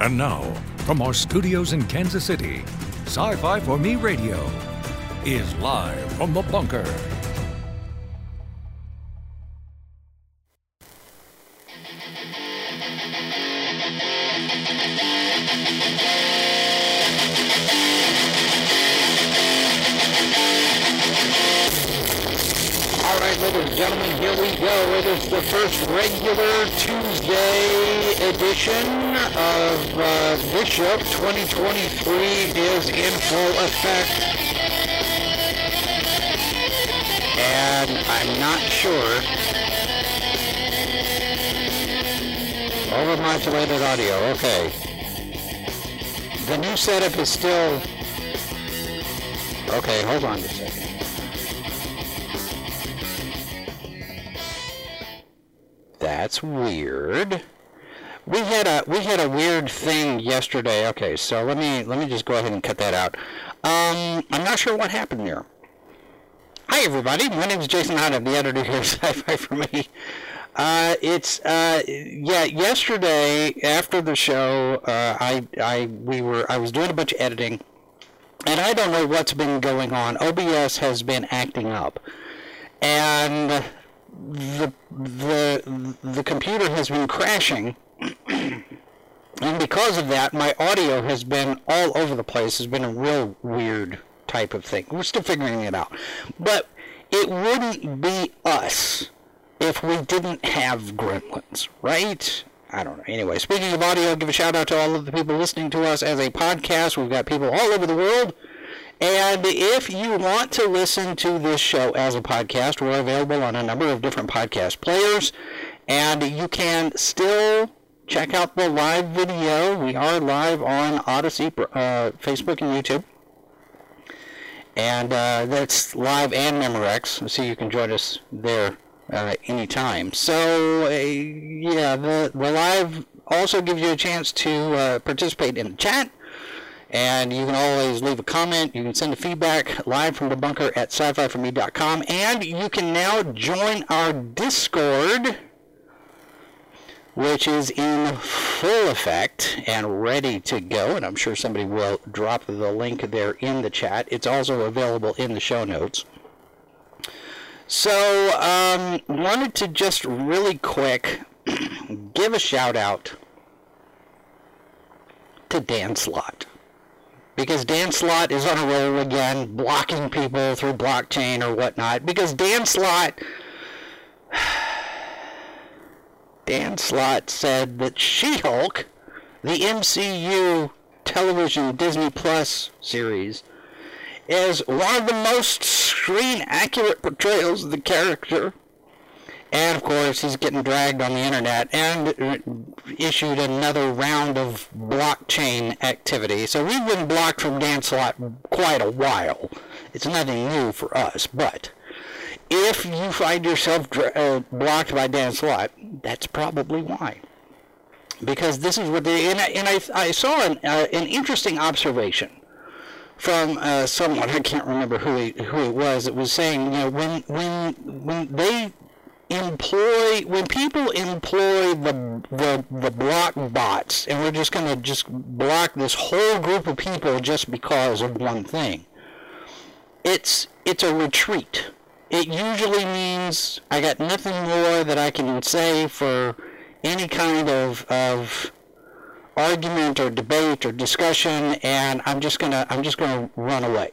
And now, from our studios in Kansas City, Sci Fi for Me Radio is live from the bunker. All right, ladies and gentlemen, here we go. It is the first regular Tuesday edition of uh, show. 2023 is in full effect. And I'm not sure. Overmodulated audio, okay. The new setup is still... Okay, hold on a second. That's weird. We had a we had a weird thing yesterday. Okay, so let me let me just go ahead and cut that out. Um, I'm not sure what happened there. Hi everybody, my name is Jason Hunt. I'm the editor here at Sci-Fi for Me. Uh, it's uh, yeah. Yesterday after the show, uh, I I we were I was doing a bunch of editing, and I don't know what's been going on. OBS has been acting up, and the the the computer has been crashing and because of that my audio has been all over the place has been a real weird type of thing we're still figuring it out but it wouldn't be us if we didn't have gremlins right I don't know. Anyway, speaking of audio, give a shout out to all of the people listening to us as a podcast. We've got people all over the world. And if you want to listen to this show as a podcast, we're available on a number of different podcast players. And you can still check out the live video. We are live on Odysee, uh, Facebook, and YouTube. And uh, that's live and Memorex, so you can join us there uh, anytime. So, uh, yeah, the, the live also gives you a chance to uh, participate in the chat. And you can always leave a comment. You can send a feedback live from the bunker at sci-fi4me.com. And you can now join our Discord, which is in full effect and ready to go. And I'm sure somebody will drop the link there in the chat. It's also available in the show notes. So, um, wanted to just really quick give a shout out to Dan Slott because Dan Slott is on a roll again, blocking people through blockchain or whatnot. Because Dan Slott, Dan Slott said that She-Hulk, the MCU television Disney Plus series, is one of the most screen accurate portrayals of the character and of course, he's getting dragged on the internet and issued another round of blockchain activity. So we've been blocked from Dan Slott quite a while. It's nothing new for us, but if you find yourself uh, blocked by Dan Slott, that's probably why. Because this is what they, and I, and I, I saw an, uh, an interesting observation from uh, someone I can't remember who he, who it was. It was saying, you know, when when when they employ when people employ the the the block bots and we're just going to just block this whole group of people just because of one thing it's it's a retreat it usually means i got nothing more that i can say for any kind of of argument or debate or discussion and i'm just to i'm just to run away.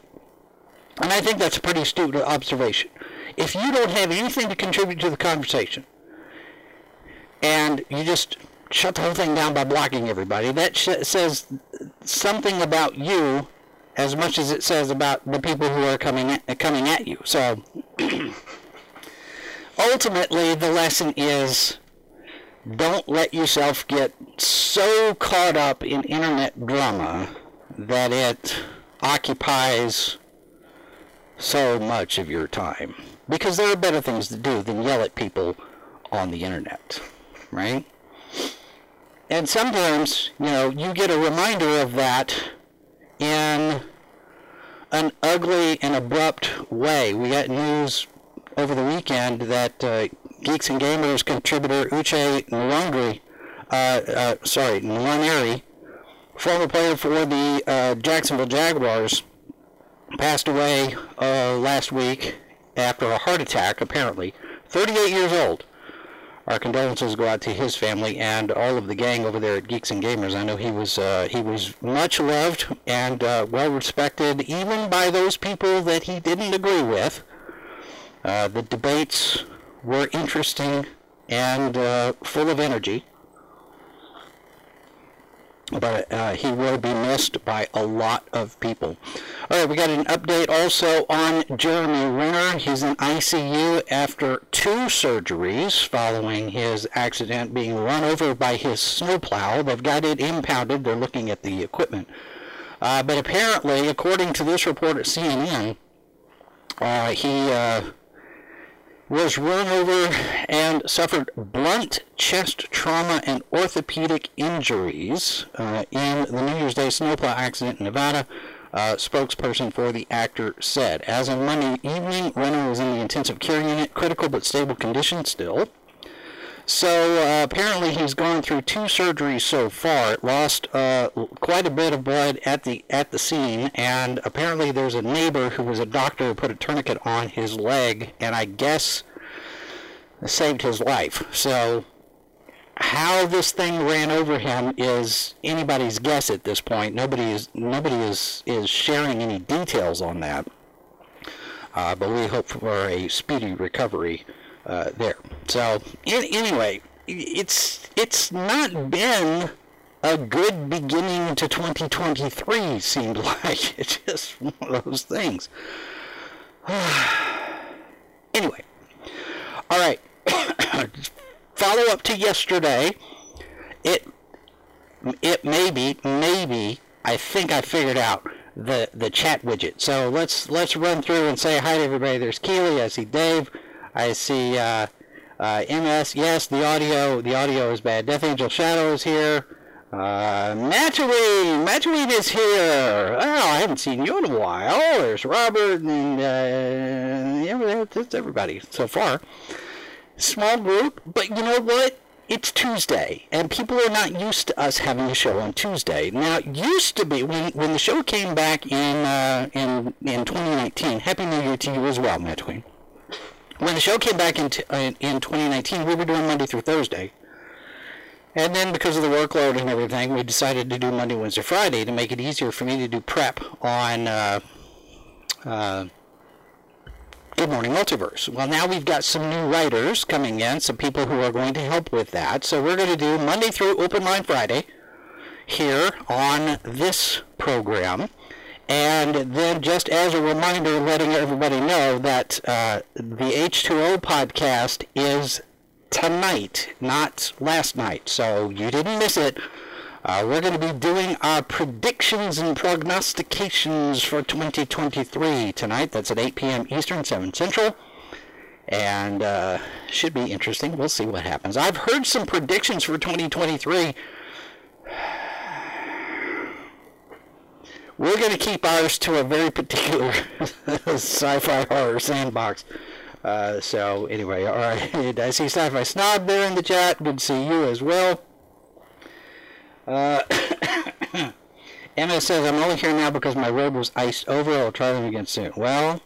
And i think that's a pretty astute observation. If you don't have anything to contribute to the conversation and you just shut the whole thing down by blocking everybody, that sh- says something about you as much as it says about the people who are coming at, coming at you. So ultimately, the lesson is don't let yourself get so caught up in internet drama that it occupies so much of your time because there are better things to do than yell at people on the internet, right? And sometimes, you know, you get a reminder of that in an ugly and abrupt way. We got news over the weekend that uh, Geeks and Gamers contributor Uche Nwangri, uh, uh, sorry, Nwaneri, former player for the uh, Jacksonville Jaguars, passed away uh, last week after a heart attack, apparently. 38 years old. Our condolences go out to his family and all of the gang over there at Geeks and Gamers. I know he was uh, he was much loved and uh, well respected, even by those people that he didn't agree with. Uh, the debates were interesting and uh, full of energy but uh, he will be missed by a lot of people. All right, we got an update also on Jeremy Renner. He's in ICU after two surgeries following his accident being run over by his snowplow. They've got it impounded. They're looking at the equipment. Uh, but apparently, according to this report at CNN, uh, he uh, was run over and suffered blunt chest trauma and orthopedic injuries uh, in the New Year's Day snowplow accident in Nevada. Uh, spokesperson for the actor said. As of Monday evening, Renner was in the intensive care unit, critical but stable condition still. So uh, apparently he's gone through two surgeries so far. Lost uh, quite a bit of blood at the at the scene, and apparently there's a neighbor who was a doctor who put a tourniquet on his leg, and I guess saved his life. So how this thing ran over him is anybody's guess at this point. Nobody is nobody is is sharing any details on that. Uh, but we hope for a speedy recovery uh, there. So in, anyway, it's it's not been a good beginning to 2023. Seemed like it's just one of those things. anyway, all right. Follow up to yesterday. It it maybe maybe I think I figured out the the chat widget. So let's let's run through and say hi to everybody. There's Keely. I see Dave. I see uh, uh, MS. Yes, the audio the audio is bad. Death Angel Shadow is here. Uh, Matchween is here. Oh, I haven't seen you in a while. There's Robert and uh, yeah, that's everybody so far. Small group, but you know what? It's Tuesday, and people are not used to us having a show on Tuesday. Now, it used to be when when the show came back in uh, in in 2019. Happy New Year to you as well, Matchween when the show came back in, t- in, in 2019, we were doing Monday through Thursday. And then because of the workload and everything, we decided to do Monday, Wednesday, Friday to make it easier for me to do prep on uh, uh, Good Morning Multiverse. Well, now we've got some new writers coming in, some people who are going to help with that. So we're going to do Monday through Open Line Friday here on this program. And then, just as a reminder, letting everybody know that uh, the H2O podcast is tonight, not last night. So you didn't miss it. Uh, we're going to be doing our predictions and prognostications for 2023 tonight. That's at 8 p.m. Eastern, 7 Central. And uh, should be interesting. We'll see what happens. I've heard some predictions for 2023 We're going to keep ours to a very particular sci-fi horror sandbox. Uh, so anyway, all right. I see Sci-Fi Snob there in the chat. Good to see you as well. Uh, Emma says, I'm only here now because my road was iced over. I'll try them again soon. Well,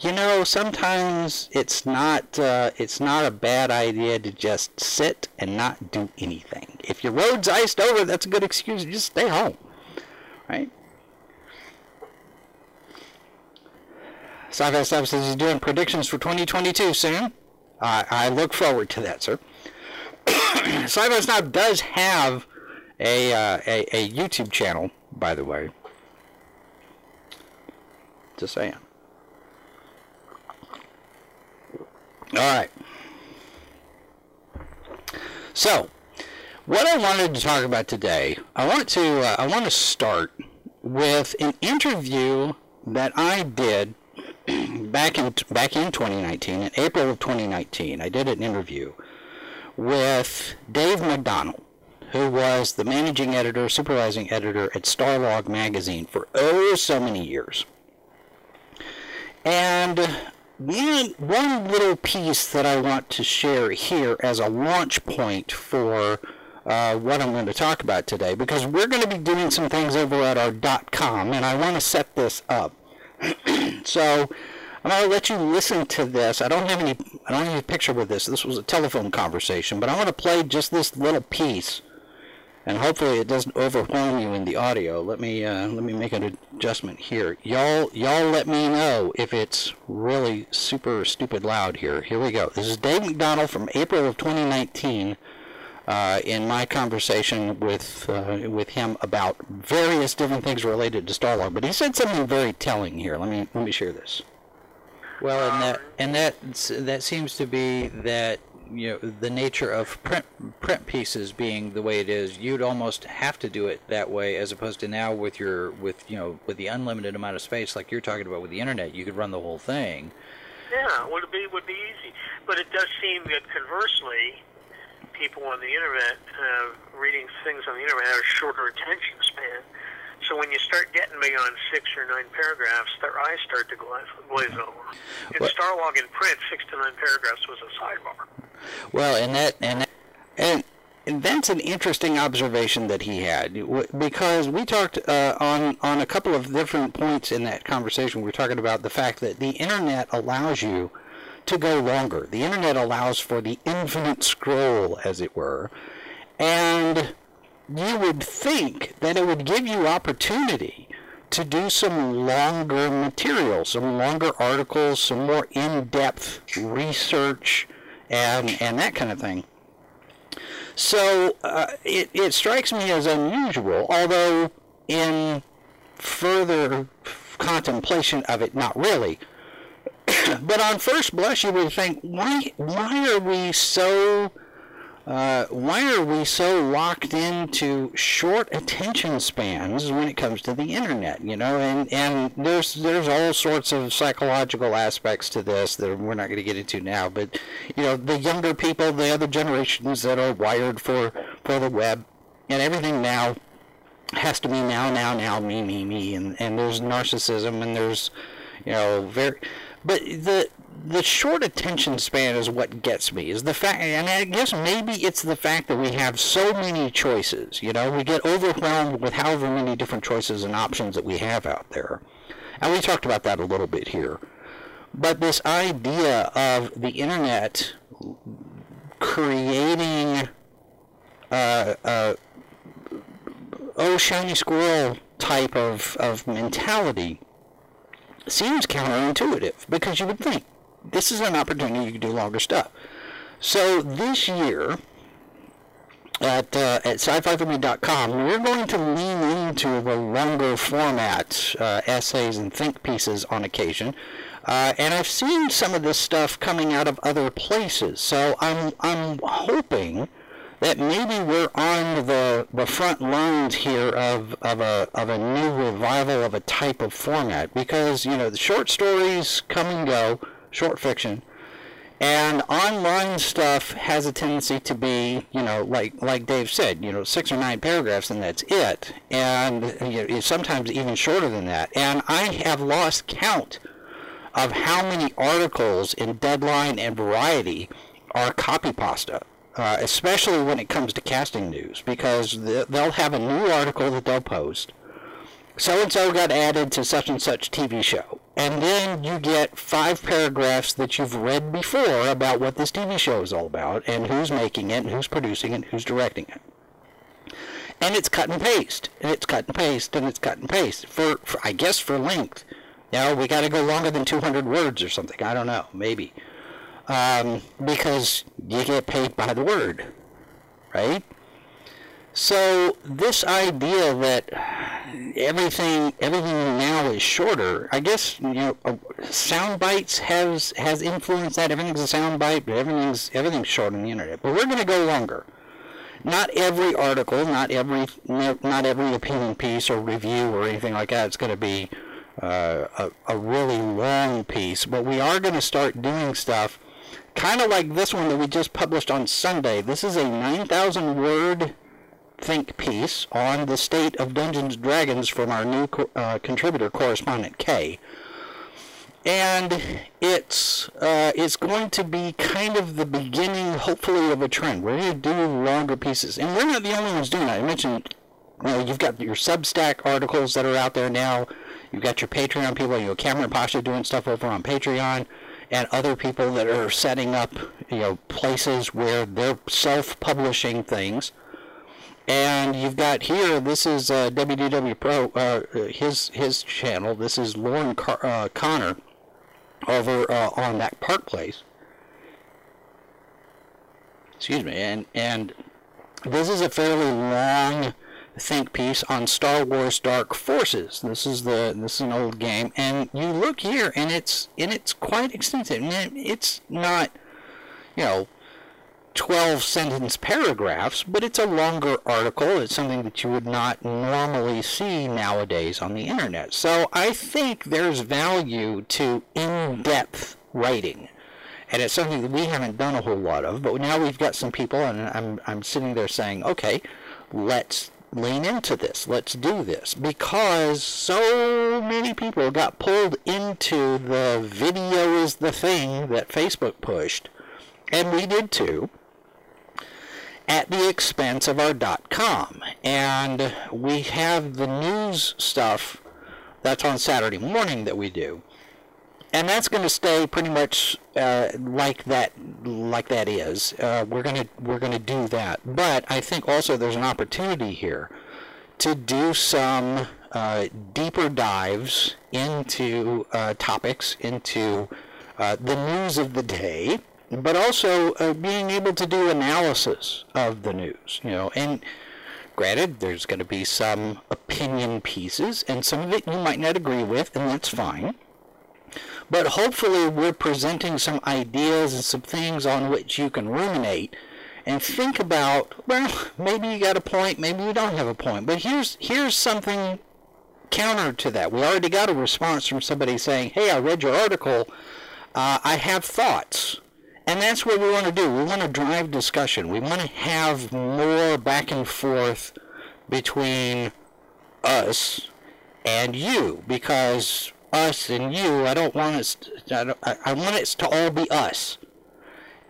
you know, sometimes it's not uh, it's not a bad idea to just sit and not do anything. If your road's iced over, that's a good excuse to just stay home, right? Sci-Fi says he's doing predictions for 2022 soon. Uh, I look forward to that, sir. Sci-Fi Stuff does have a, uh, a, a YouTube channel, by the way. Just saying. All right. So, what I wanted to talk about today, I want to uh, I want to start with an interview that I did back in back in 2019, in April of 2019, I did an interview with Dave McDonnell, who was the managing editor, supervising editor at Starlog magazine for oh so many years. And one, one little piece that I want to share here as a launch point for uh, what I'm going to talk about today because we're going to be doing some things over at our .com, and I want to set this up. so I'm going to let you listen to this. I don't have any. I don't have a picture with this. This was a telephone conversation, but I want to play just this little piece, and hopefully it doesn't overwhelm you in the audio. Let me uh, let me make an adjustment here. Y'all y'all let me know if it's really super stupid loud here. Here we go. This is Dave McDonald from April of 2019 uh, in my conversation with uh, with him about various different things related to Starlog. But he said something very telling here. Let me let me share this. Well, and that and that that seems to be that you know the nature of print print pieces being the way it is. You'd almost have to do it that way, as opposed to now with your with you know with the unlimited amount of space, like you're talking about with the internet, you could run the whole thing. Yeah, would be would be easy, but it does seem that conversely, people on the internet, uh, reading things on the internet, have a shorter attention span. So when you start getting beyond six or nine paragraphs, their eyes start to glaze, glaze over. In What- Starlog in print, six to nine paragraphs was a sidebar. Well, and that and that, and and that's an interesting observation that he had because we talked uh, on on a couple of different points in that conversation. We were talking about the fact that the internet allows you to go longer. The internet allows for the infinite scroll, as it were, and you would think that it would give you opportunity to do some longer material, some longer articles, some more in-depth research, and and that kind of thing. So uh, it it strikes me as unusual, although in further contemplation of it, not really. but on first blush, you would think, why why are we so uh, why are we so locked into short attention spans when it comes to the internet? You know, and, and there's there's all sorts of psychological aspects to this that we're not going to get into now. But you know, the younger people, the other generations that are wired for for the web and everything now has to be now, now, now, me, me, me, and and there's narcissism and there's you know very, but the the short attention span is what gets me is the fact and i guess maybe it's the fact that we have so many choices you know? We get overwhelmed with however many different choices and options that we have out there. And we talked about that a little bit here. But this idea of the internet creating uh, uh, oh shiny squirrel type of, of mentality seems counterintuitive because you would think this is an opportunity to do longer stuff. So this year at uh, at sci-fi4me.com, we're going to lean into the longer format uh, essays and think pieces on occasion. Uh, and I've seen some of this stuff coming out of other places, so I'm I'm hoping that maybe we're on the, the front lines here of, of a of a new revival of a type of format. Because you know the short stories come and go, short fiction, and online stuff has a tendency to be you know like like Dave said you know six or nine paragraphs and that's it, and you know, sometimes even shorter than that, and I have lost count of how many articles in Deadline and Variety are copy pasta uh, especially when it comes to casting news, because they'll have a new article that they'll post. So and so got added to such and such TV show. And then you get five paragraphs that you've read before about what this TV show is all about, and who's making it, and who's producing it, and who's directing it. And it's cut and paste, and it's cut and paste, and it's cut and paste. For, for I guess for length. Know, we got to go longer than 200 words or something. I don't know, maybe um, because you get paid by the word, right? So this idea that everything everything now is shorter, I guess you know, uh, sound bites has has influenced that. Everything's a sound bite, but everything's everything's short on the internet. But we're going to go longer. Not every article, not every not every opinion piece or review or anything like that. It's going to be uh, a, a really long piece, but we are going to start doing stuff kind of like this one that we just published on Sunday. This is a 9,000 word think piece on the state of Dungeons Dragons from our new co- uh, contributor correspondent Kay. and it's uh, it's going to be kind of the beginning, hopefully, of a trend. We're going to do longer pieces, and we're not the only ones doing that. I mentioned, you know, you've got your Substack articles that are out there now. You've got your Patreon people. You know, Cameron Pasha doing stuff over on Patreon, and other people that are setting up, you know, places where they're self-publishing things. And you've got here, this is uh, WDW Pro, uh, his his channel. This is Lauren Car- uh, Connor over uh, on that Park Place. Excuse me, and and this is a fairly long think piece on Star Wars Dark Forces. This is the this is an old game, and you look here, and it's and it's quite extensive. And It's not, you know, 12 sentence paragraphs, but it's a longer article. It's something that you would not normally see nowadays on the internet. So I think there's value to in depth writing. And it's something that we haven't done a whole lot of, but now we've got some people, and I'm, I'm sitting there saying, okay, let's lean into this. Let's do this. Because so many people got pulled into the video is the thing that Facebook pushed, and we did too at the expense of our dot .com. And we have the news stuff that's on Saturday morning that we do. And that's going to stay pretty much uh, like that, like that is. Uh, we're going to we're going to do that. But I think also there's an opportunity here to do some uh, deeper dives into uh, topics, into uh, the news of the day, but also uh, being able to do analysis of the news, you know, and granted, there's going to be some opinion pieces, and some of it you might not agree with, and that's fine. But hopefully, we're presenting some ideas and some things on which you can ruminate and think about. Well, maybe you got a point, maybe you don't have a point. But here's here's something counter to that. We already got a response from somebody saying, "Hey, I read your article. Uh, I have thoughts." And that's what we want to do. We want to drive discussion. We want to have more back and forth between us and you because us and you, I don't want us, to, I, I want it to all be us.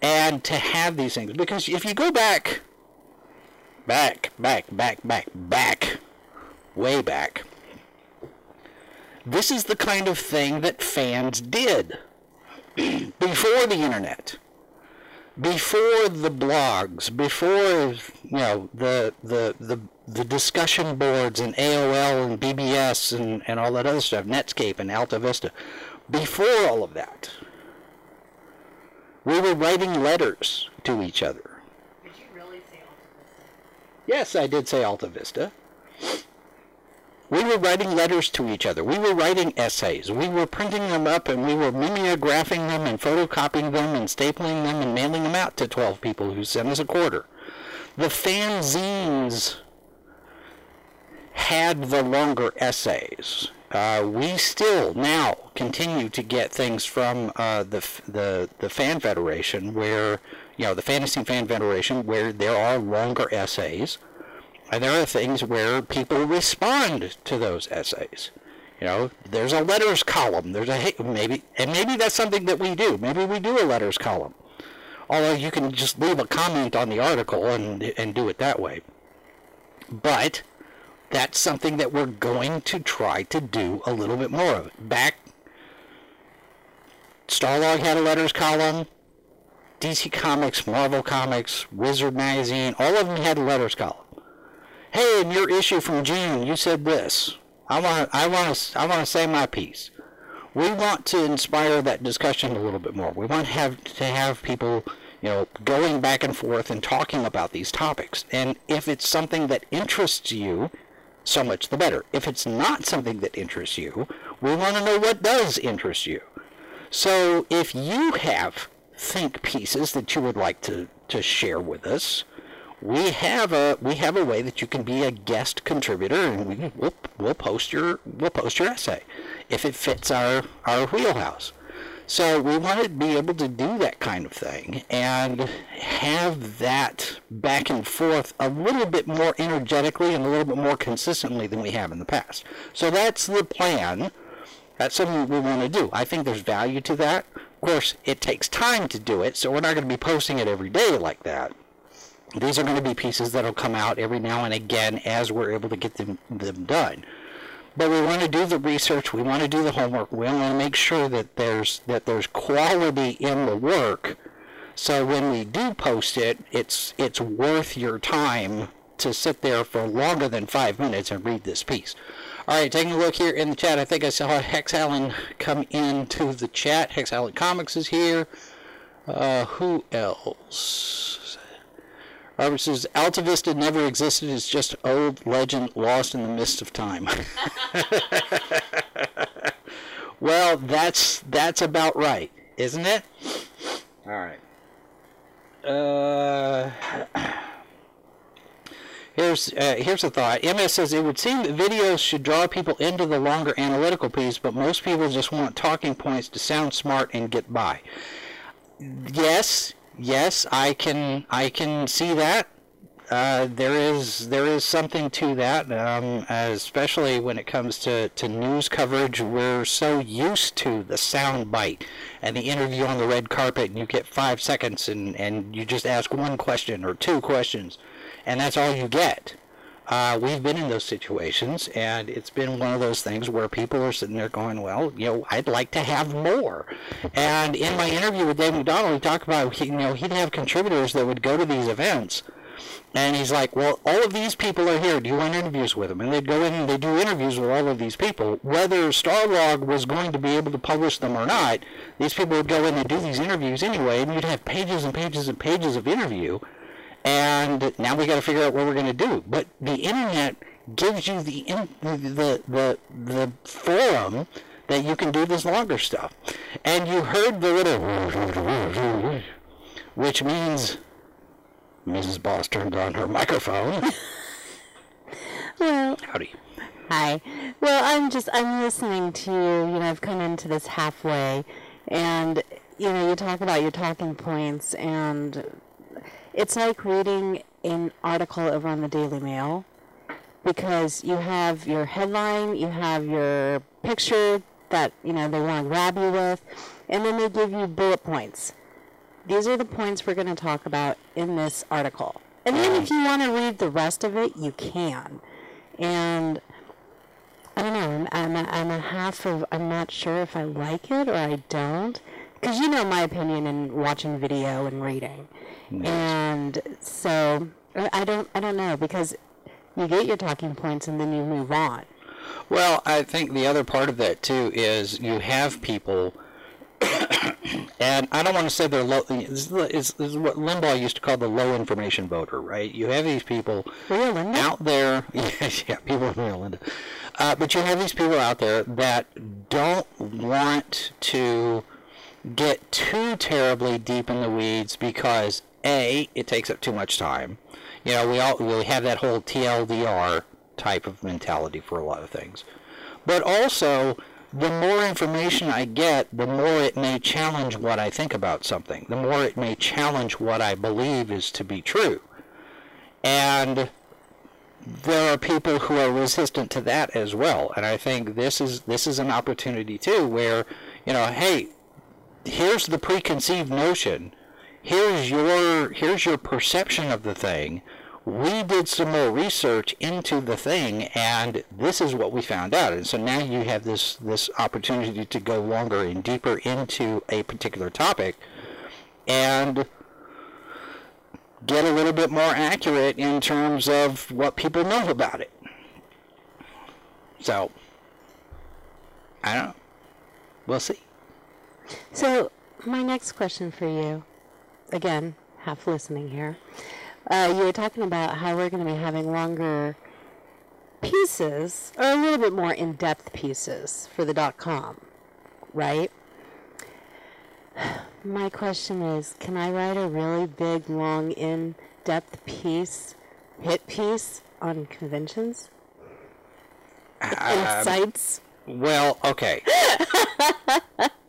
And to have these things. Because if you go back, back, back, back, back, back, way back, this is the kind of thing that fans did before the internet before the blogs, before you know the the the, the discussion boards and AOL and BBS and, and all that other stuff, Netscape and Alta Vista, before all of that, we were writing letters to each other. Did you really say Alta Vista? Yes, I did say Alta Vista. We were writing letters to each other. We were writing essays. We were printing them up and we were mimeographing them and photocopying them and stapling them and mailing them out to 12 people who sent us a quarter. The fanzines had the longer essays. Uh, we still now continue to get things from uh, the, the the fan federation where you know the fantasy fan federation where there are longer essays and there are things where people respond to those essays. You know, there's a letters column. There's a maybe, and maybe that's something that we do. Maybe we do a letters column. Although you can just leave a comment on the article and and do it that way. But that's something that we're going to try to do a little bit more of. Back, Starlog had a letters column. DC Comics, Marvel Comics, Wizard Magazine, all of them had a letters column hey, in your issue from June, you said this. I want I want to I want to say my piece. We want to inspire that discussion a little bit more. We want to have to have people, you know, going back and forth and talking about these topics. And if it's something that interests you, so much the better. If it's not something that interests you, we want to know what does interest you. So if you have think pieces that you would like to, to share with us, we have a we have a way that you can be a guest contributor, and we we'll, we'll post your we'll post your essay if it fits our our wheelhouse. So we want to be able to do that kind of thing and have that back and forth a little bit more energetically and a little bit more consistently than we have in the past. So that's the plan. That's something we want to do. I think there's value to that. Of course, it takes time to do it, so we're not going to be posting it every day like that. These are going to be pieces that'll come out every now and again as we're able to get them, them done. But we want to do the research. We want to do the homework. We want to make sure that there's that there's quality in the work. So when we do post it, it's it's worth your time to sit there for longer than five minutes and read this piece. All right, taking a look here in the chat. I think I saw Hex Allen come into the chat. Hex Allen Comics is here. Uh, who else? Robert says Alta Vista never existed. It's just old legend lost in the mist of time. well, that's that's about right, isn't it? All right. Uh, here's uh, here's a thought. MS says it would seem that videos should draw people into the longer analytical piece, but most people just want talking points to sound smart and get by. Yes, yes, I can I can see that. Uh, there is there is something to that, um, especially when it comes to, to news coverage. We're so used to the sound bite and the interview on the red carpet, and you get five seconds, and, and you just ask one question or two questions, and that's all you get. Uh, we've been in those situations, and it's been one of those things where people are sitting there going, "Well, you know, I'd like to have more." And in my interview with Dave McDonald, he talked about, you know, he'd have contributors that would go to these events, and he's like, "Well, all of these people are here. Do you want interviews with them?" And they'd go in and they do interviews with all of these people, whether Starlog was going to be able to publish them or not. These people would go in and do these interviews anyway, and you'd have pages and pages and pages of interview and now we got to figure out what we're going to do. But the internet gives you the, in, the the the forum that you can do this longer stuff. And you heard the little, which means Mrs. Boss turned on her microphone. Well, Howdy. hi. Well, I'm just I'm listening to you. You know, I've come into this halfway, and you know, you talk about your talking points, and it's like reading an article over on the Daily Mail because you have your headline, you have your picture that you know they want to grab you with, and then they give you bullet points. These are the points we're going to talk about in this article. And then if you want to read the rest of it, you can. And I don't know. I'm, I'm, a, I'm a half of. I'm not sure if I like it or I don't, because you know my opinion in watching video and reading, and so I don't. I don't know because you get your talking points and then you move on. Well, I think the other part of that too is you have people, and I don't want to say they're low. This is, this is what Limbaugh used to call the low information voter, right? You have these people Linda? out there, yeah, people from Linda, uh, but you have these people out there that don't want to get too terribly deep in the weeds because a it takes up too much time. You know, we all we have that whole TLDR type of mentality for a lot of things, but also the more information I get, the more it may challenge what I think about something. The more it may challenge what I believe is to be true, and there are people who are resistant to that as well. And I think this is this is an opportunity too, where you know, hey, here's the preconceived notion. Here's your here's your perception of the thing. We did some more research into the thing, and this is what we found out. And so now you have this this opportunity to go longer and deeper into a particular topic, and get a little bit more accurate in terms of what people know about it. So, I don't know. We'll see. So, my next question for you, again, half listening here. Uh, you were talking about how we're going to be having longer pieces, or a little bit more in depth pieces for the dot com, right? My question is can I write a really big, long, in depth piece, hit piece on conventions? Insights? Well, okay.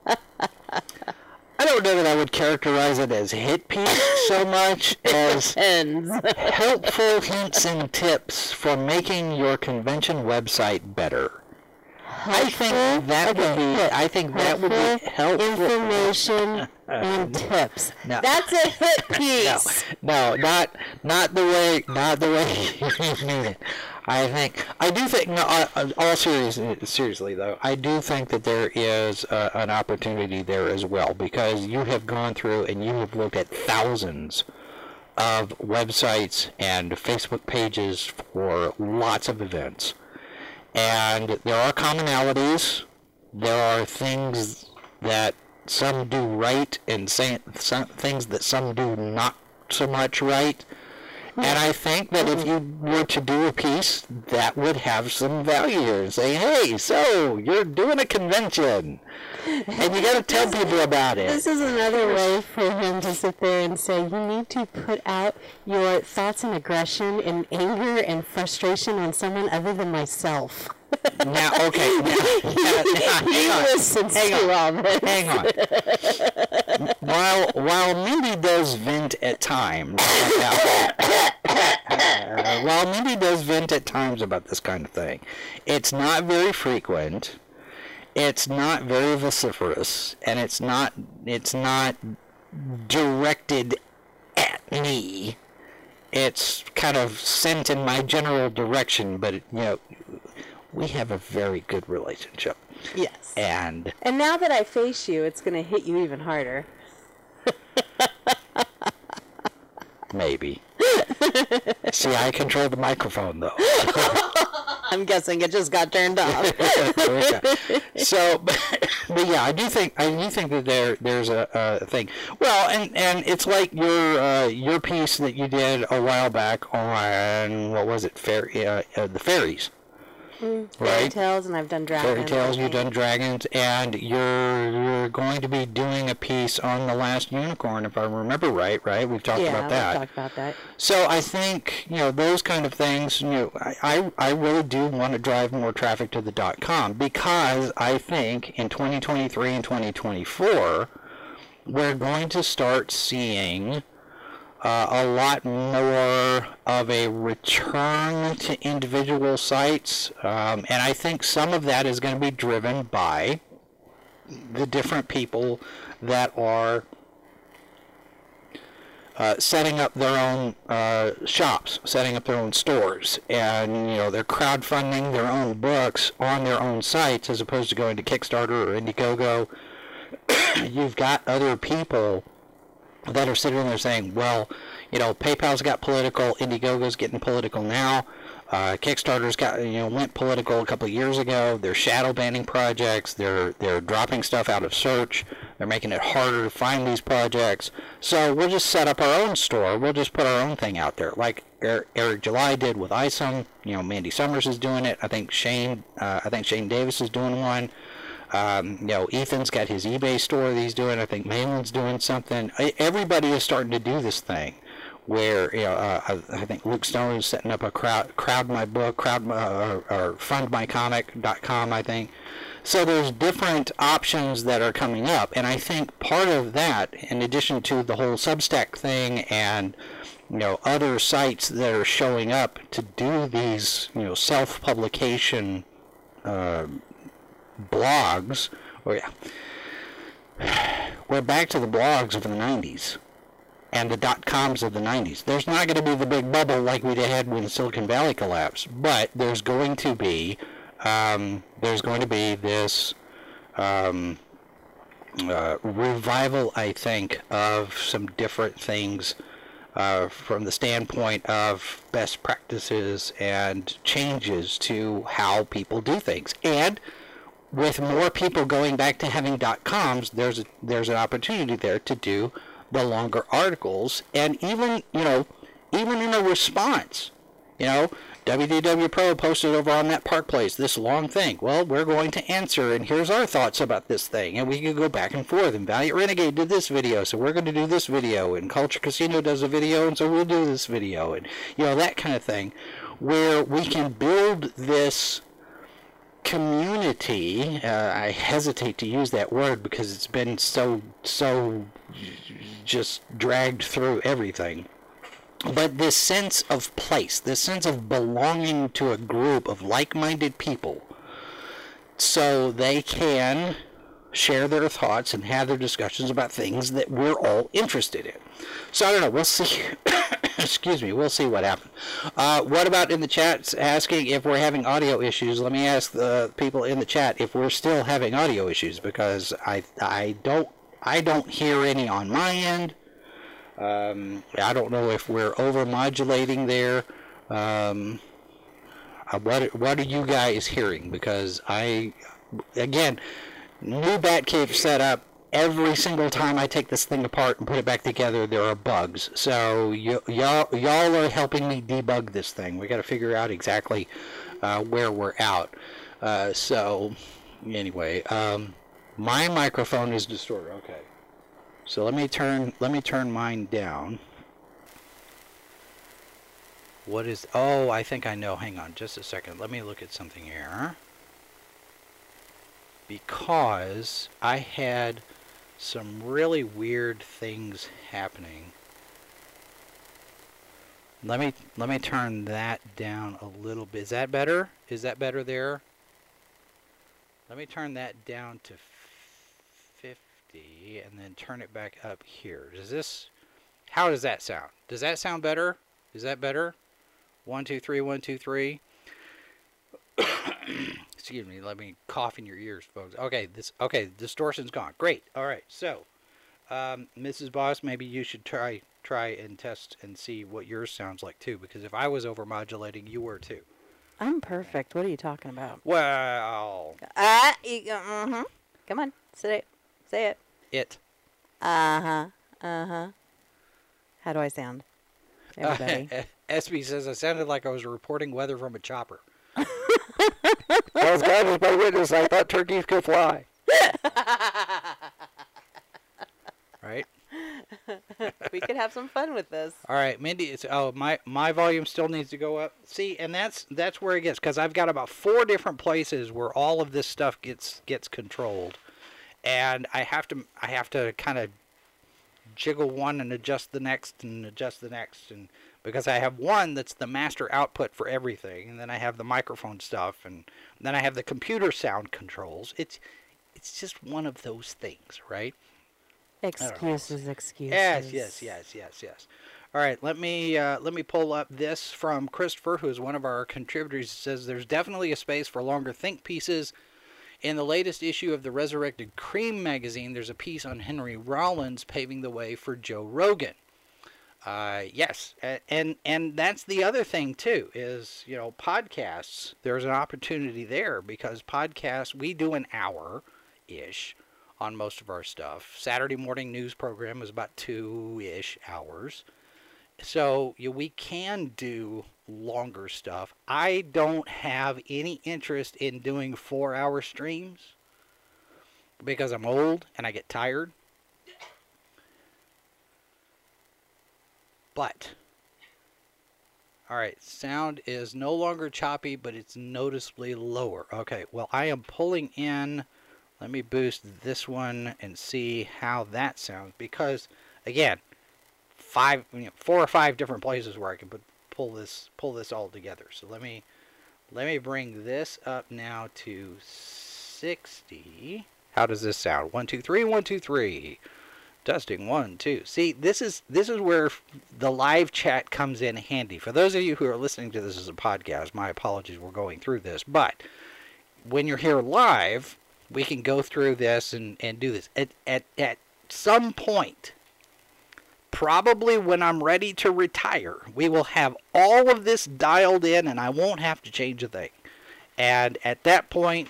Know that I would characterize it as hit piece so much as helpful hints and tips for making your convention website better. I think that would be. I think that would be helpful. Information and tips. No. That's a hit No, piece. no, not not the way, not the way you mean it. I think I do think. No, all serious, seriously though, I do think that there is uh, an opportunity there as well because you have gone through and you have looked at thousands of websites and Facebook pages for lots of events, and there are commonalities. There are things that some do right and some things that some do not so much right. And I think that if you were to do a piece, that would have some value here. And say, hey, so you're doing a convention, and you got to tell people about it. This is another way for him to sit there and say, you need to put out your thoughts and aggression and anger and frustration on someone other than myself. Now, okay, now, now, now, hang on. Hang on. Hang on. While while Mindy does vent at times, uh, while Mindy does vent at times about this kind of thing, it's not very frequent. It's not very vociferous, and it's not it's not directed at me. It's kind of sent in my general direction, but it, you know, we have a very good relationship, Yes. and And now that I face you, it's going to hit you even harder. Maybe. See, I control the microphone though. I'm guessing it just got turned off. so, but, but yeah, I do think I do think that there there's a, a thing. Well, and and it's like your uh, your piece that you did a while back on what was it? Fairy, uh, uh, the fairies. Fairy Right. tales, and I've done dragons. Fairy tales, you've done dragons, and you're you're going to be doing a piece on the last unicorn, if I remember right. Right? We've talked yeah, about we've that. talked about that. So I think you know those kind of things. You know, I I, I really do want to drive more traffic to the dot com because I think in 2023 and 2024 we're going to start seeing uh, a lot more of a return to individual sites, um, and I think some of that is going to be driven by the different people that are uh, setting up their own uh, shops, setting up their own stores, and you know they're crowdfunding their own books on their own sites as opposed to going to Kickstarter or Indiegogo. You've got other people that are sitting there saying, well, you know, PayPal's got political, Indiegogo's getting political now. Uh, Kickstarter's got you know went political a couple of years ago. They're shadow banning projects. They're they're dropping stuff out of search. They're making it harder to find these projects. So we'll just set up our own store. We'll just put our own thing out there, like Er- Eric July did with Isom. You know, Mandy Summers is doing it. I think Shane. Uh, I think Shane Davis is doing one. Um, you know, Ethan's got his eBay store that he's doing. I think Malin's doing something. Everybody is starting to do this thing where you know, uh, I, think Luke Stone is setting up a crowd, crowd my book, crowd my, uh, or, or fundmycomic.com, I think. So there's different options that are coming up, and I think part of that, in addition to the whole Substack thing and you know other sites that are showing up to do these you know self-publication uh, blogs, oh yeah, we're back to the blogs of the 90s and the dot coms of the 90s. There's not going to be the big bubble like we had when Silicon Valley collapsed, but there's going to be um, there's going to be this um, uh, revival, I think, of some different things uh, from the standpoint of best practices and changes to how people do things. And with more people going back to having coms, there's a, there's an opportunity there to do the longer articles, and even you know, even in a response, you know, WDW Pro posted over on that Park Place this long thing. Well, we're going to answer, and here's our thoughts about this thing, and we can go back and forth. And Valiant Renegade did this video, so we're going to do this video, and Culture Casino does a video, and so we'll do this video, and you know that kind of thing, where we can build this community. Uh, I hesitate to use that word because it's been so so just dragged through everything. But this sense of place, this sense of belonging to a group of like-minded people so they can share their thoughts and have their discussions about things that we're all interested in. So I don't know. We'll see. Excuse me. We'll see what happens. Uh, what about in the chat asking if we're having audio issues? Let me ask the people in the chat if we're still having audio issues because I I don't I don't hear any on my end. Um, I don't know if we're over modulating there. Um, uh, what what are you guys hearing? Because I again new Batcave setup. Every single time I take this thing apart and put it back together, there are bugs. So y- y'all y'all are helping me debug this thing. We got to figure out exactly uh, where we're out. Uh, so anyway, um, my microphone is distorted. Okay. So let me turn let me turn mine down. What is Oh, I think I know. Hang on just a second. Let me look at something here. Because I had some really weird things happening. Let me let me turn that down a little bit. Is that better? Is that better there? Let me turn that down to 50 and then turn it back up here. Does this How does that sound? Does that sound better? Is that better? One, two, three, one, two, three. Excuse me. Let me cough in your ears, folks. Okay, this. Okay, distortion's gone. Great. All right. So, um, Mrs. Boss, maybe you should try try and test and see what yours sounds like too. Because if I was overmodulating, you were too. I'm perfect. What are you talking about? Well, uh, mm-hmm. Come on, say it. Say it. it. Uh huh. Uh huh. How do I sound? Everybody. Uh, SB says I sounded like I was reporting weather from a chopper. As God is my witness, I thought turkeys could fly. right? we could have some fun with this. All right, Mindy. It's oh my my volume still needs to go up. See, and that's that's where it gets because I've got about four different places where all of this stuff gets gets controlled, and I have to I have to kind of jiggle one and adjust the next and adjust the next and because I have one that's the master output for everything and then I have the microphone stuff and then I have the computer sound controls. It's it's just one of those things, right? Excuses, excuses. Yes, yes, yes, yes, yes. All right, let me uh, let me pull up this from Christopher, who is one of our contributors. It says there's definitely a space for longer think pieces. In the latest issue of the Resurrected Cream magazine, there's a piece on Henry Rollins paving the way for Joe Rogan. Uh, yes, and and that's the other thing too is you know podcasts. There's an opportunity there because podcasts we do an hour ish on most of our stuff. Saturday morning news program is about two ish hours. So you we can do longer stuff. I don't have any interest in doing four hour streams because I'm old and I get tired. But, alright, sound is no longer choppy, but it's noticeably lower. Okay, well, I am pulling in. Let me boost this one and see how that sounds because, again, five, you know, four or five different places where I can put, pull this pull this all together. So let me let me bring this up now to 60. How does this sound? One, two, three, one, two, three. Testing one, two. See, this is this is where the live chat comes in handy. For those of you who are listening to this as a podcast, my apologies, we're going through this. But when you're here live, we can go through this and, and do this. At, at, at some point, probably when I'm ready to retire, we will have all of this dialed in and I won't have to change a thing. And at that point,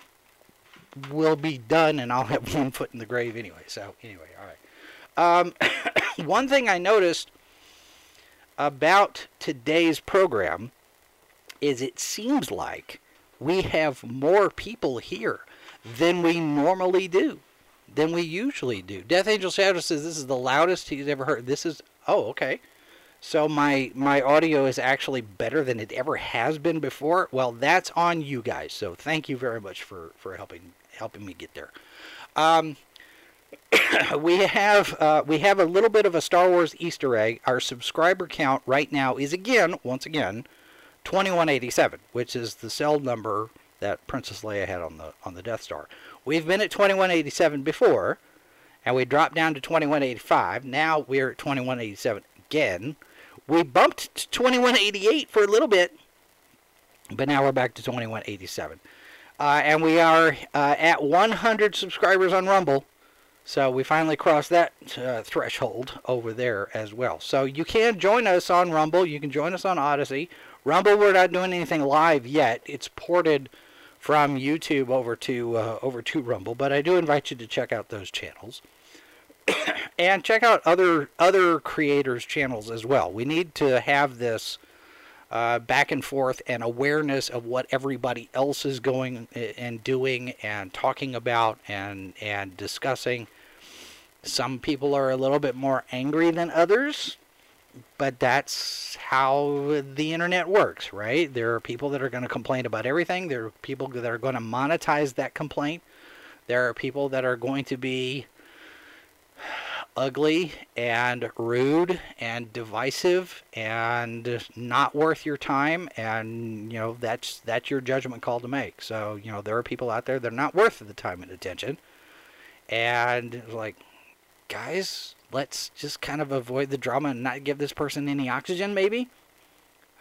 we'll be done and I'll have one foot in the grave anyway. So, anyway, all right. Um, one thing I noticed about today's program is it seems like we have more people here than we normally do, than we usually do. Death Angel Shadow says this is the loudest he's ever heard. This is oh okay. So my my audio is actually better than it ever has been before. Well, that's on you guys. So thank you very much for for helping helping me get there. Um, we have uh, we have a little bit of a Star Wars Easter egg. Our subscriber count right now is again, once again, 2187, which is the cell number that Princess Leia had on the on the Death Star. We've been at 2187 before, and we dropped down to 2185. Now we're at 2187 again. We bumped to 2188 for a little bit, but now we're back to 2187. Uh, and we are uh, at 100 subscribers on Rumble. So we finally crossed that uh, threshold over there as well. So you can join us on Rumble. You can join us on Odysee. Rumble, we're not doing anything live yet. It's ported from YouTube over to uh, over to Rumble, but I do invite you to check out those channels and check out other other creators' channels as well. We need to have this uh, back and forth and awareness of what everybody else is going uh, and doing and talking about and and discussing. Some people are a little bit more angry than others, but that's how the internet works, right? There are people that are going to complain about everything. There are people that are going to monetize that complaint. There are people that are going to be ugly and rude and divisive and not worth your time and you know that's that's your judgment call to make so you know there are people out there that are not worth the time and attention and like guys let's just kind of avoid the drama and not give this person any oxygen maybe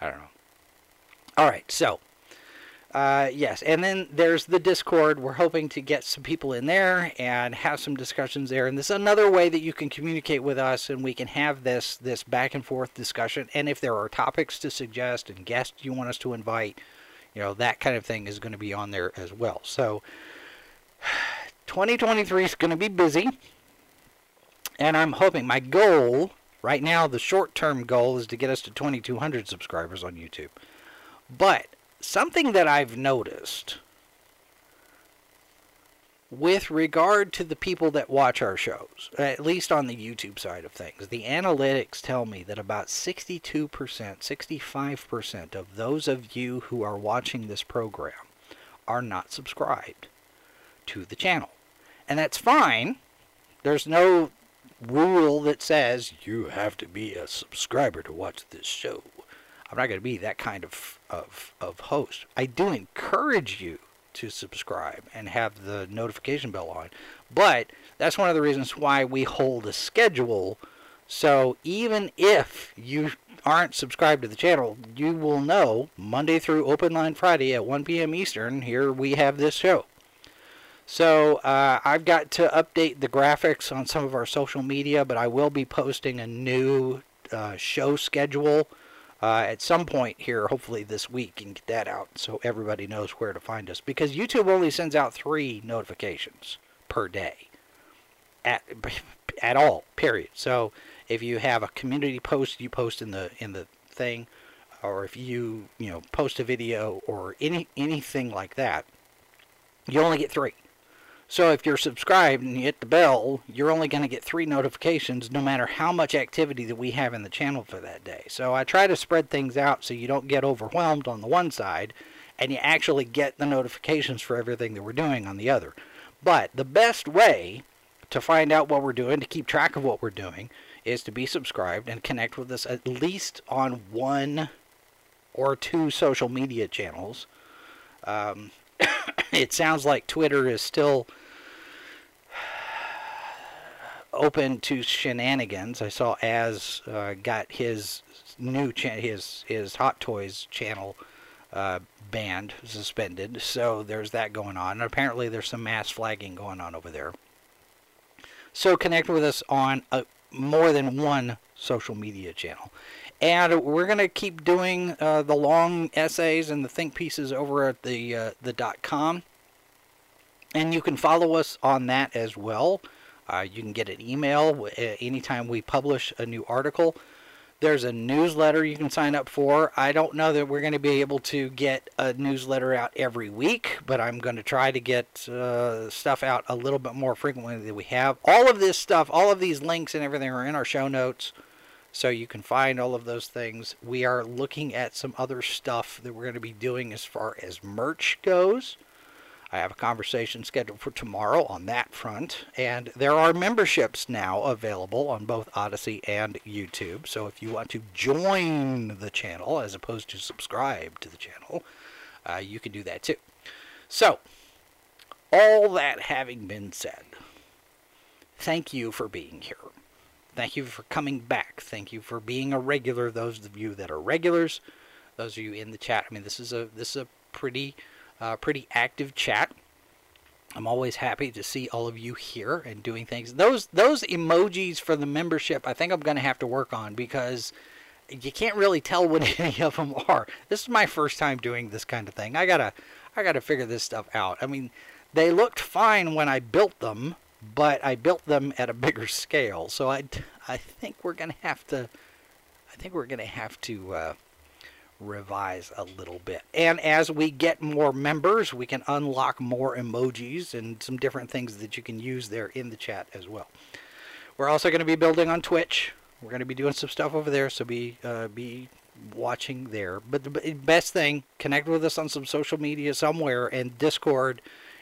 i don't know all right so uh, yes, and then there's the Discord. We're hoping to get some people in there and have some discussions there. And this is another way that you can communicate with us, and we can have this this back and forth discussion. And if there are topics to suggest and guests you want us to invite, you know that kind of thing is going to be on there as well. So 2023 is going to be busy, and I'm hoping my goal right now, the short term goal, is to get us to 2,200 subscribers on YouTube. But something that I've noticed with regard to the people that watch our shows, at least on the YouTube side of things, the analytics tell me that about 62%, 65% of those of you who are watching this program are not subscribed to the channel. And that's fine. There's no rule that says you have to be a subscriber to watch this show. I'm not going to be that kind of, of, of host. I do encourage you to subscribe and have the notification bell on. But that's one of the reasons why we hold a schedule. So even if you aren't subscribed to the channel, you will know Monday through Open Line Friday at 1 p.m. Eastern, here we have this show. So uh, I've got to update the graphics on some of our social media, but I will be posting a new uh, show schedule uh, at some point here, hopefully this week, and get that out so everybody knows where to find us. Because YouTube only sends out three notifications per day, at at all. Period. So if you have a community post, you post in the in the thing, or if you you know post a video or any anything like that, you only get three. So if you're subscribed and you hit the bell, you're only going to get three notifications no matter how much activity that we have in the channel for that day. So I try to spread things out so you don't get overwhelmed on the one side and you actually get the notifications for everything that we're doing on the other. But the best way to find out what we're doing, to keep track of what we're doing, is to be subscribed and connect with us at least on one or two social media channels. Um, it sounds like Twitter is still open to shenanigans. I saw Az uh, got his new cha- his his Hot Toys channel uh, banned, suspended. So there's that going on. And apparently there's some mass flagging going on over there. So connect with us on a, more than one social media channel. And we're going to keep doing uh, the long essays and the think pieces over at the uh, the dot com. And you can follow us on that as well. Uh, you can get an email anytime we publish a new article. There's a newsletter you can sign up for. I don't know that we're going to be able to get a newsletter out every week, but I'm going to try to get uh, stuff out a little bit more frequently than we have. All of this stuff, all of these links and everything are in our show notes. So you can find all of those things. We are looking at some other stuff that we're going to be doing as far as merch goes. I have a conversation scheduled for tomorrow on that front. And there are memberships now available on both Odysee and YouTube. So if you want to join the channel as opposed to subscribe to the channel, uh, you can do that too. So, all that having been said, thank you for being here. Thank you for coming back. Thank you for being a regular. Those of you that are regulars, those of you in the chat. I mean, this is a this is a pretty uh, pretty active chat. I'm always happy to see all of you here and doing things. Those those emojis for the membership, I think I'm going to have to work on because you can't really tell what any of them are. This is my first time doing this kind of thing. I gotta I gotta figure this stuff out. I mean, they looked fine when I built them, but I built them at a bigger scale. So I, I think we're going to have to, I think we're going to have to uh, revise a little bit. And as we get more members, we can unlock more emojis and some different things that you can use there in the chat as well. We're also going to be building on Twitch. We're going to be doing some stuff over there, so be uh, be watching there. But the best thing, connect with us on some social media somewhere and Discord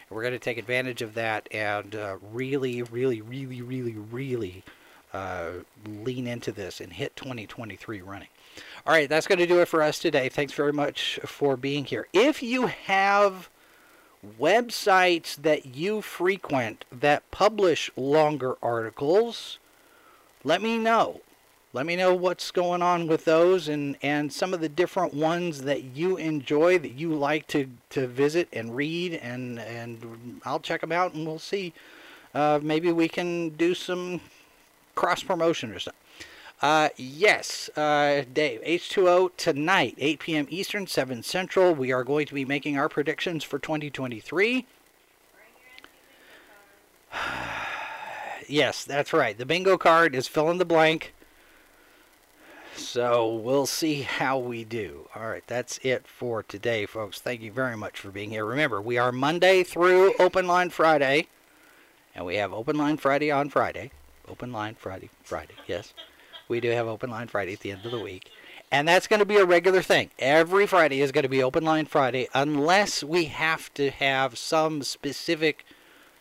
we're going to take advantage of that and uh, really, really, really, really, really uh, lean into this and hit 2023 running. All right, that's going to do it for us today. Thanks very much for being here. If you have websites that you frequent that publish longer articles, let me know let me know what's going on with those and, and some of the different ones that you enjoy that you like to, to visit and read and and I'll check them out and we'll see uh, maybe we can do some cross promotion or something. Uh, yes, uh, Dave, H2O tonight, 8 p.m. Eastern, 7 Central. We are going to be making our predictions for 2023. yes, that's right. The bingo card is fill in the blank. So we'll see how we do. All right, that's it for today, folks. Thank you very much for being here. Remember, we are Monday through Open Line Friday, and we have Open Line Friday on Friday. Open Line Friday, Friday, yes. We do have Open Line Friday at the end of the week. And that's going to be a regular thing. Every Friday is going to be Open Line Friday unless we have to have some specific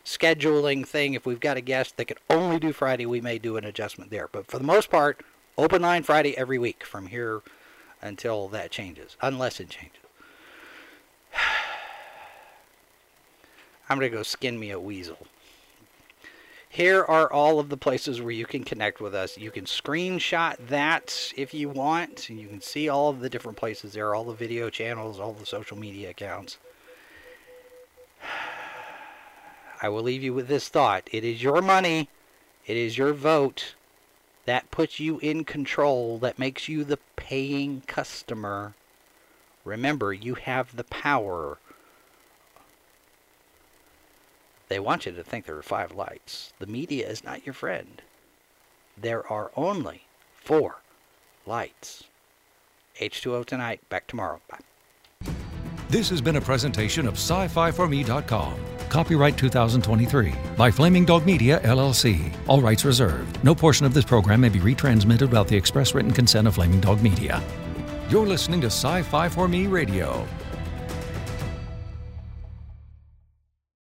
scheduling thing. If we've got a guest that can only do Friday, we may do an adjustment there. But for the most part, Open line Friday every week from here until that changes, unless it changes. I'm going to go skin me a weasel. Here are all of the places where you can connect with us. You can screenshot that if you want. You can see all of the different places there, all the video channels, all the social media accounts. I will leave you with this thought. It is your money. It is your vote that puts you in control, that makes you the paying customer. Remember, you have the power. They want you to think there are five lights. The media is not your friend. There are only four lights. H2O tonight. Back tomorrow. Bye. This has been a presentation of sci-fi4me.com. Copyright 2023 by Flaming Dog Media, LLC. All rights reserved. No portion of this program may be retransmitted without the express written consent of Flaming Dog Media. You're listening to Sci Fi for Me Radio.